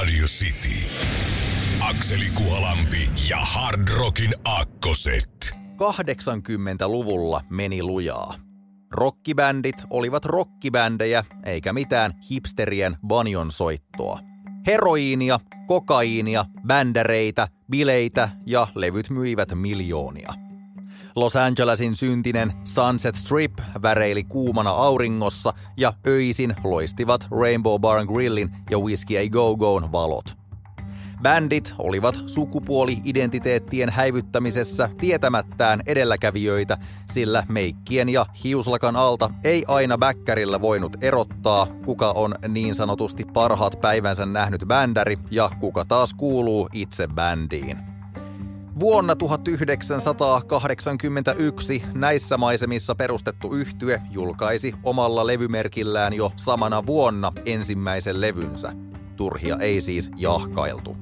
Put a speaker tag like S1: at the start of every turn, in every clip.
S1: Radio City. Akseli Kuhalampi ja Hard Rockin Akkoset.
S2: 80-luvulla meni lujaa. Rockibändit olivat rockibändejä, eikä mitään hipsterien banjon soittoa. Heroiinia, kokaiinia, bändäreitä, bileitä ja levyt myivät miljoonia. Los Angelesin syntinen Sunset Strip väreili kuumana auringossa ja öisin loistivat Rainbow Bar Grillin ja Whiskey A Go Go'n valot. Bändit olivat sukupuoli-identiteettien häivyttämisessä tietämättään edelläkävijöitä, sillä meikkien ja hiuslakan alta ei aina bäkkärillä voinut erottaa, kuka on niin sanotusti parhaat päivänsä nähnyt bändäri ja kuka taas kuuluu itse bändiin. Vuonna 1981 näissä maisemissa perustettu yhtye julkaisi omalla levymerkillään jo samana vuonna ensimmäisen levynsä. Turhia ei siis jahkailtu.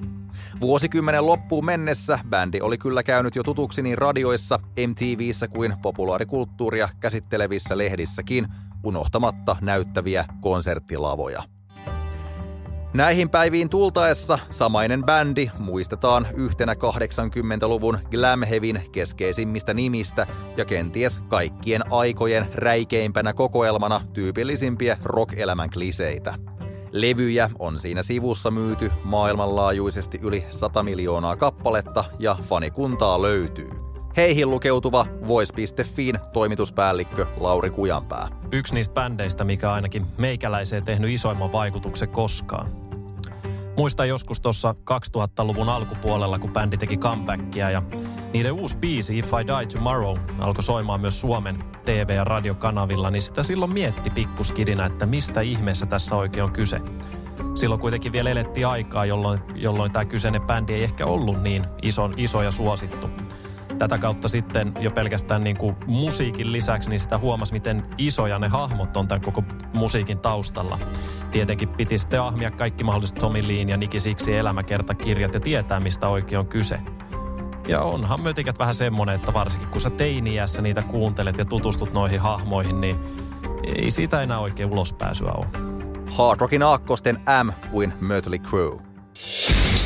S2: Vuosikymmenen loppuun mennessä bändi oli kyllä käynyt jo tutuksi niin radioissa, MTVissä kuin populaarikulttuuria käsittelevissä lehdissäkin, unohtamatta näyttäviä konserttilavoja. Näihin päiviin tultaessa samainen bändi muistetaan yhtenä 80-luvun glam heavin keskeisimmistä nimistä ja kenties kaikkien aikojen räikeimpänä kokoelmana tyypillisimpiä rock-elämän kliseitä. Levyjä on siinä sivussa myyty maailmanlaajuisesti yli 100 miljoonaa kappaletta ja fanikuntaa löytyy. Heihin lukeutuva Voice.fiin toimituspäällikkö Lauri Kujanpää.
S3: Yksi niistä bändeistä, mikä ainakin meikäläiseen tehnyt isoimman vaikutuksen koskaan. Muistan joskus tuossa 2000-luvun alkupuolella, kun bändi teki comebackia ja niiden uusi biisi If I Die Tomorrow alkoi soimaan myös Suomen TV- ja radiokanavilla, niin sitä silloin mietti pikkuskidinä, että mistä ihmeessä tässä oikein on kyse. Silloin kuitenkin vielä elettiin aikaa, jolloin, jolloin tämä kyseinen bändi ei ehkä ollut niin ison, iso ja suosittu tätä kautta sitten jo pelkästään niin kuin musiikin lisäksi, niin sitä huomasi, miten isoja ne hahmot on tämän koko musiikin taustalla. Tietenkin piti sitten ahmia kaikki mahdolliset Tommy Leen ja Niki Siksi elämäkertakirjat ja tietää, mistä oikein on kyse. Ja onhan mötikät vähän semmonen, että varsinkin kun sä teiniässä niitä kuuntelet ja tutustut noihin hahmoihin, niin ei siitä enää oikein ulospääsyä ole.
S2: Hard Rockin aakkosten M kuin Mötley Crue.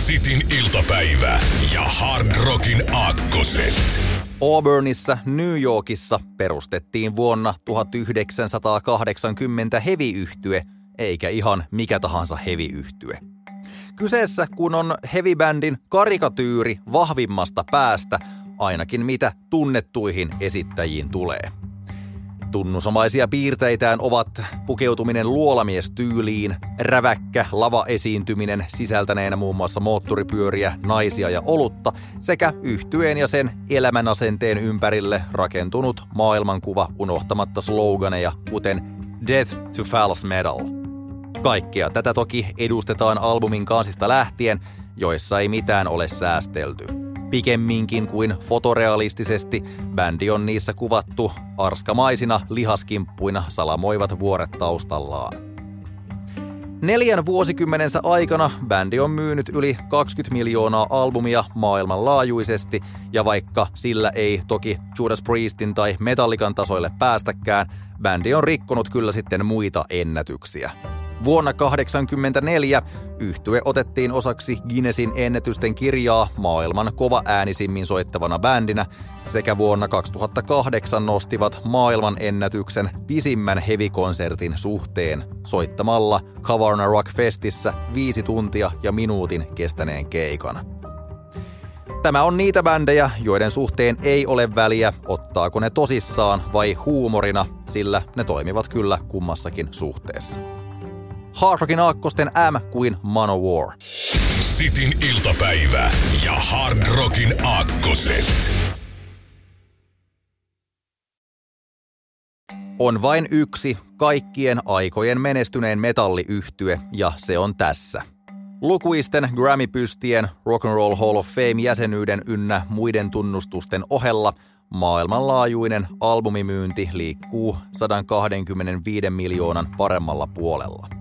S1: Sitin iltapäivä ja Hard Rockin Akkoset.
S2: Auburnissa, New Yorkissa perustettiin vuonna 1980 heviyhtye, eikä ihan mikä tahansa heviyhtye. Kyseessä kun on hevibändin karikatyyri vahvimmasta päästä, ainakin mitä tunnettuihin esittäjiin tulee – Tunnusomaisia piirteitään ovat pukeutuminen luolamiestyyliin, räväkkä lava-esiintyminen sisältäneenä muun muassa moottoripyöriä, naisia ja olutta sekä yhtyeen ja sen elämänasenteen ympärille rakentunut maailmankuva unohtamatta sloganeja kuten Death to False Metal. Kaikkea tätä toki edustetaan albumin kansista lähtien, joissa ei mitään ole säästelty. Pikemminkin kuin fotorealistisesti, bändi on niissä kuvattu arskamaisina lihaskimppuina salamoivat vuoret taustallaan. Neljän vuosikymmenensä aikana bändi on myynyt yli 20 miljoonaa albumia maailmanlaajuisesti, ja vaikka sillä ei toki Judas Priestin tai Metallican tasoille päästäkään, bändi on rikkonut kyllä sitten muita ennätyksiä. Vuonna 1984 yhtye otettiin osaksi Guinnessin ennätysten kirjaa maailman kova äänisimmin soittavana bändinä sekä vuonna 2008 nostivat maailman ennätyksen pisimmän hevikonsertin suhteen soittamalla Kavarna Rock Festissä viisi tuntia ja minuutin kestäneen keikan. Tämä on niitä bändejä, joiden suhteen ei ole väliä, ottaako ne tosissaan vai huumorina, sillä ne toimivat kyllä kummassakin suhteessa. Hard Rockin aakkosten M kuin Manowar.
S1: Sitin iltapäivä ja Hard Rockin aakkoset.
S2: On vain yksi kaikkien aikojen menestyneen metalliyhtye ja se on tässä. Lukuisten Grammy-pystien, Rock and Roll Hall of Fame-jäsenyyden ynnä muiden tunnustusten ohella maailmanlaajuinen albumimyynti liikkuu 125 miljoonan paremmalla puolella.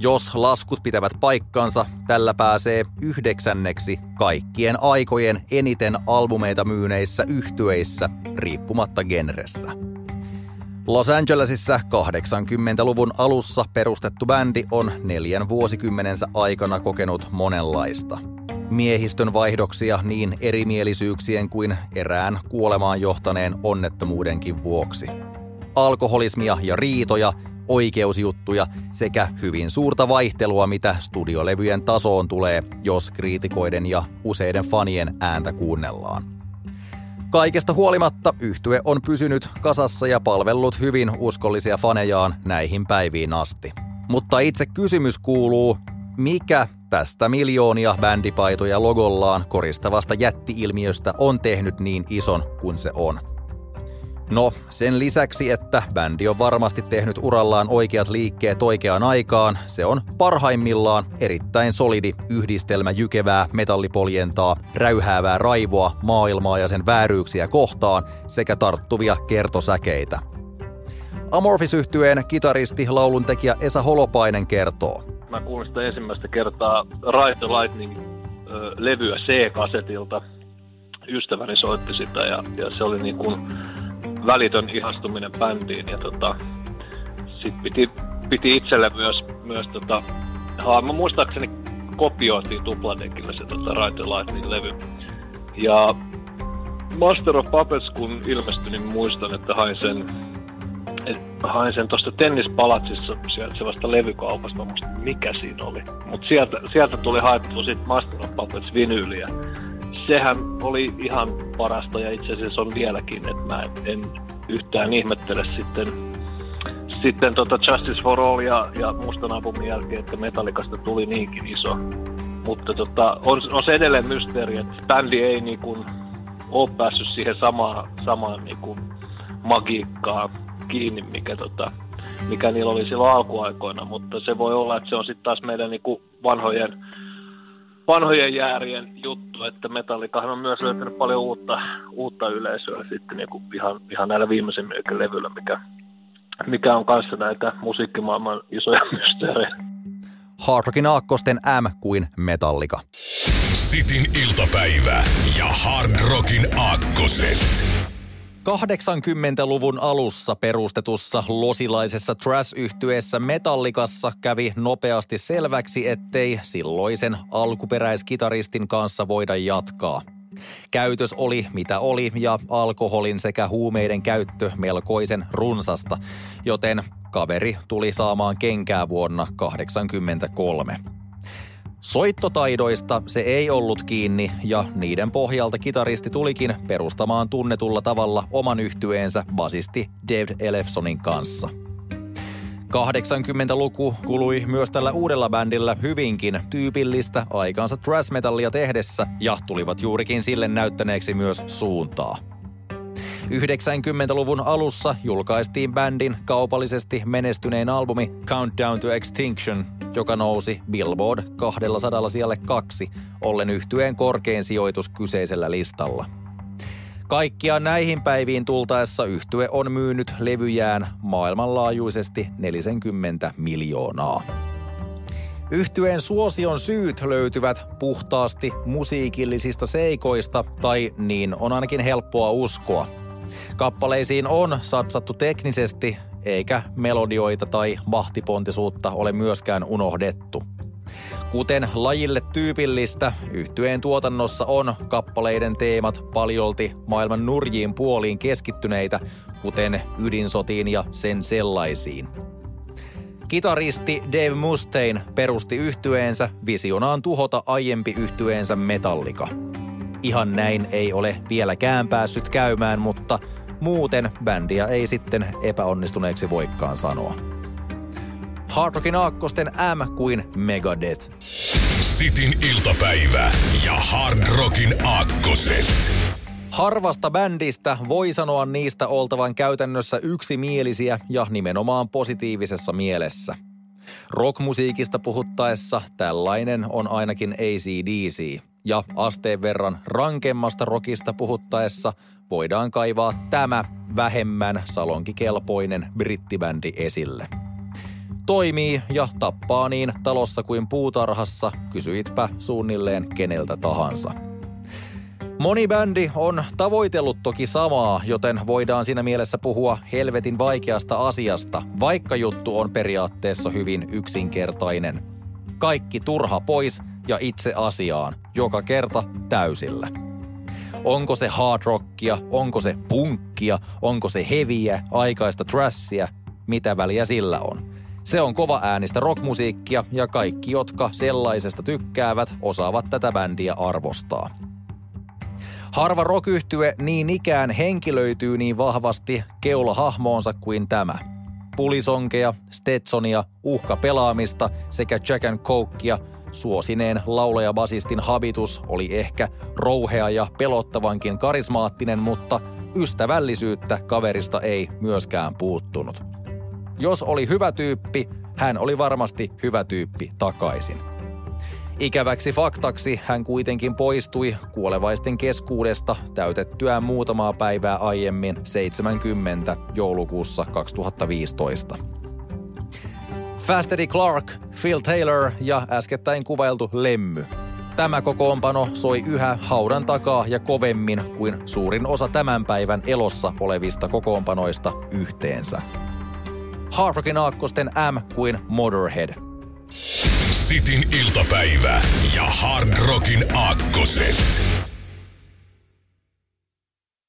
S2: Jos laskut pitävät paikkansa, tällä pääsee yhdeksänneksi kaikkien aikojen eniten albumeita myyneissä yhtyeissä, riippumatta genrestä. Los Angelesissa 80-luvun alussa perustettu bändi on neljän vuosikymmenensä aikana kokenut monenlaista. Miehistön vaihdoksia niin erimielisyyksien kuin erään kuolemaan johtaneen onnettomuudenkin vuoksi. Alkoholismia ja riitoja, oikeusjuttuja sekä hyvin suurta vaihtelua, mitä studiolevyjen tasoon tulee, jos kriitikoiden ja useiden fanien ääntä kuunnellaan. Kaikesta huolimatta yhtye on pysynyt kasassa ja palvellut hyvin uskollisia fanejaan näihin päiviin asti. Mutta itse kysymys kuuluu, mikä tästä miljoonia bändipaitoja logollaan koristavasta jätti-ilmiöstä on tehnyt niin ison kuin se on? No, sen lisäksi, että bändi on varmasti tehnyt urallaan oikeat liikkeet oikeaan aikaan, se on parhaimmillaan erittäin solidi yhdistelmä jykevää metallipoljentaa, räyhäävää raivoa maailmaa ja sen vääryyksiä kohtaan sekä tarttuvia kertosäkeitä. amorphis kitaristi, lauluntekijä Esa Holopainen kertoo.
S4: Mä kuulin sitä ensimmäistä kertaa Ride the Lightning-levyä C-kasetilta. Ystäväni soitti sitä ja, ja se oli niin kuin välitön ihastuminen bändiin ja tota, sit piti, piti itselle myös, myös tota, haa, mä muistaakseni kopioitiin tupladekillä se tota, Ride Lightning levy. Ja Master of Puppets kun ilmestyi, niin muistan, että hain sen, et, hain sen tuosta tennispalatsissa sijaitsevasta levykaupasta, mä mikä siinä oli. Mutta sieltä, sieltä tuli haettu sitten Master of Puppets vinyyliä sehän oli ihan parasta ja itse asiassa on vieläkin, että mä en yhtään ihmettele sitten, sitten tota Justice for All ja, ja Mustan albumin jälkeen, että Metallicasta tuli niinkin iso. Mutta tota, on, on se edelleen mysteeri, että bändi ei niin kuin ole päässyt siihen samaan, samaan niin kuin magiikkaan kiinni, mikä, tota, mikä niillä oli silloin alkuaikoina, mutta se voi olla, että se on sitten taas meidän niin kuin vanhojen vanhojen jäärien juttu, että Metallikahan on myös löytänyt paljon uutta, uutta yleisöä sitten niin kuin ihan, ihan näillä viimeisimmillä levyillä, mikä, mikä on kanssa näitä musiikkimaailman isoja mysteerejä.
S2: Hard Rockin aakkosten M kuin Metallika.
S1: Sitin iltapäivä ja Hard Rockin aakkoset.
S2: 80-luvun alussa perustetussa losilaisessa trash-yhtyeessä Metallikassa kävi nopeasti selväksi, ettei silloisen alkuperäiskitaristin kanssa voida jatkaa. Käytös oli mitä oli ja alkoholin sekä huumeiden käyttö melkoisen runsasta, joten kaveri tuli saamaan kenkää vuonna 1983. Soittotaidoista se ei ollut kiinni ja niiden pohjalta kitaristi tulikin perustamaan tunnetulla tavalla oman yhtyeensä basisti David Elefsonin kanssa. 80-luku kului myös tällä uudella bändillä hyvinkin tyypillistä aikaansa thrash metallia tehdessä ja tulivat juurikin sille näyttäneeksi myös suuntaa. 90-luvun alussa julkaistiin bändin kaupallisesti menestynein albumi Countdown to Extinction, joka nousi Billboard 200 sijalle kaksi, ollen yhtyeen korkein sijoitus kyseisellä listalla. Kaikkia näihin päiviin tultaessa yhtye on myynyt levyjään maailmanlaajuisesti 40 miljoonaa. Yhtyeen suosion syyt löytyvät puhtaasti musiikillisista seikoista, tai niin on ainakin helppoa uskoa – Kappaleisiin on satsattu teknisesti, eikä melodioita tai mahtipontisuutta ole myöskään unohdettu. Kuten lajille tyypillistä, yhtyeen tuotannossa on kappaleiden teemat paljolti maailman nurjiin puoliin keskittyneitä, kuten ydinsotiin ja sen sellaisiin. Kitaristi Dave Mustaine perusti yhtyeensä visionaan tuhota aiempi yhtyeensä Metallica. Ihan näin ei ole vieläkään päässyt käymään, mutta Muuten bändiä ei sitten epäonnistuneeksi voikkaan sanoa. Hard Rockin aakkosten M kuin Megadeth.
S1: Sitin iltapäivä ja Hard Rockin aakkoset.
S2: Harvasta bändistä voi sanoa niistä oltavan käytännössä yksimielisiä ja nimenomaan positiivisessa mielessä. Rockmusiikista puhuttaessa tällainen on ainakin ACDC, ja asteen verran rankemmasta rockista puhuttaessa voidaan kaivaa tämä vähemmän salonkikelpoinen brittibändi esille. Toimii ja tappaa niin talossa kuin puutarhassa, kysyitpä suunnilleen keneltä tahansa. Moni bändi on tavoitellut toki samaa, joten voidaan siinä mielessä puhua helvetin vaikeasta asiasta, vaikka juttu on periaatteessa hyvin yksinkertainen. Kaikki turha pois ja itse asiaan, joka kerta täysillä. Onko se hard rockia, onko se punkkia, onko se heviä, aikaista trashia, mitä väliä sillä on. Se on kova äänistä rockmusiikkia ja kaikki, jotka sellaisesta tykkäävät, osaavat tätä bändiä arvostaa. Harva rock niin ikään henkilöityy niin vahvasti keulahahmoonsa kuin tämä. Pulisonkeja, Stetsonia, uhkapelaamista sekä Jack and Cokea suosineen laulaja-basistin habitus oli ehkä rouhea ja pelottavankin karismaattinen, mutta ystävällisyyttä kaverista ei myöskään puuttunut. Jos oli hyvä tyyppi, hän oli varmasti hyvä tyyppi takaisin. Ikäväksi faktaksi hän kuitenkin poistui kuolevaisten keskuudesta täytettyään muutamaa päivää aiemmin 70 joulukuussa 2015. Fast Eddie Clark, Phil Taylor ja äskettäin kuvailtu Lemmy. Tämä kokoonpano soi yhä haudan takaa ja kovemmin kuin suurin osa tämän päivän elossa olevista kokoonpanoista yhteensä. Hard Rockin aakkosten M kuin Motorhead –
S1: Sitin iltapäivä ja Hard Rockin aakkoset.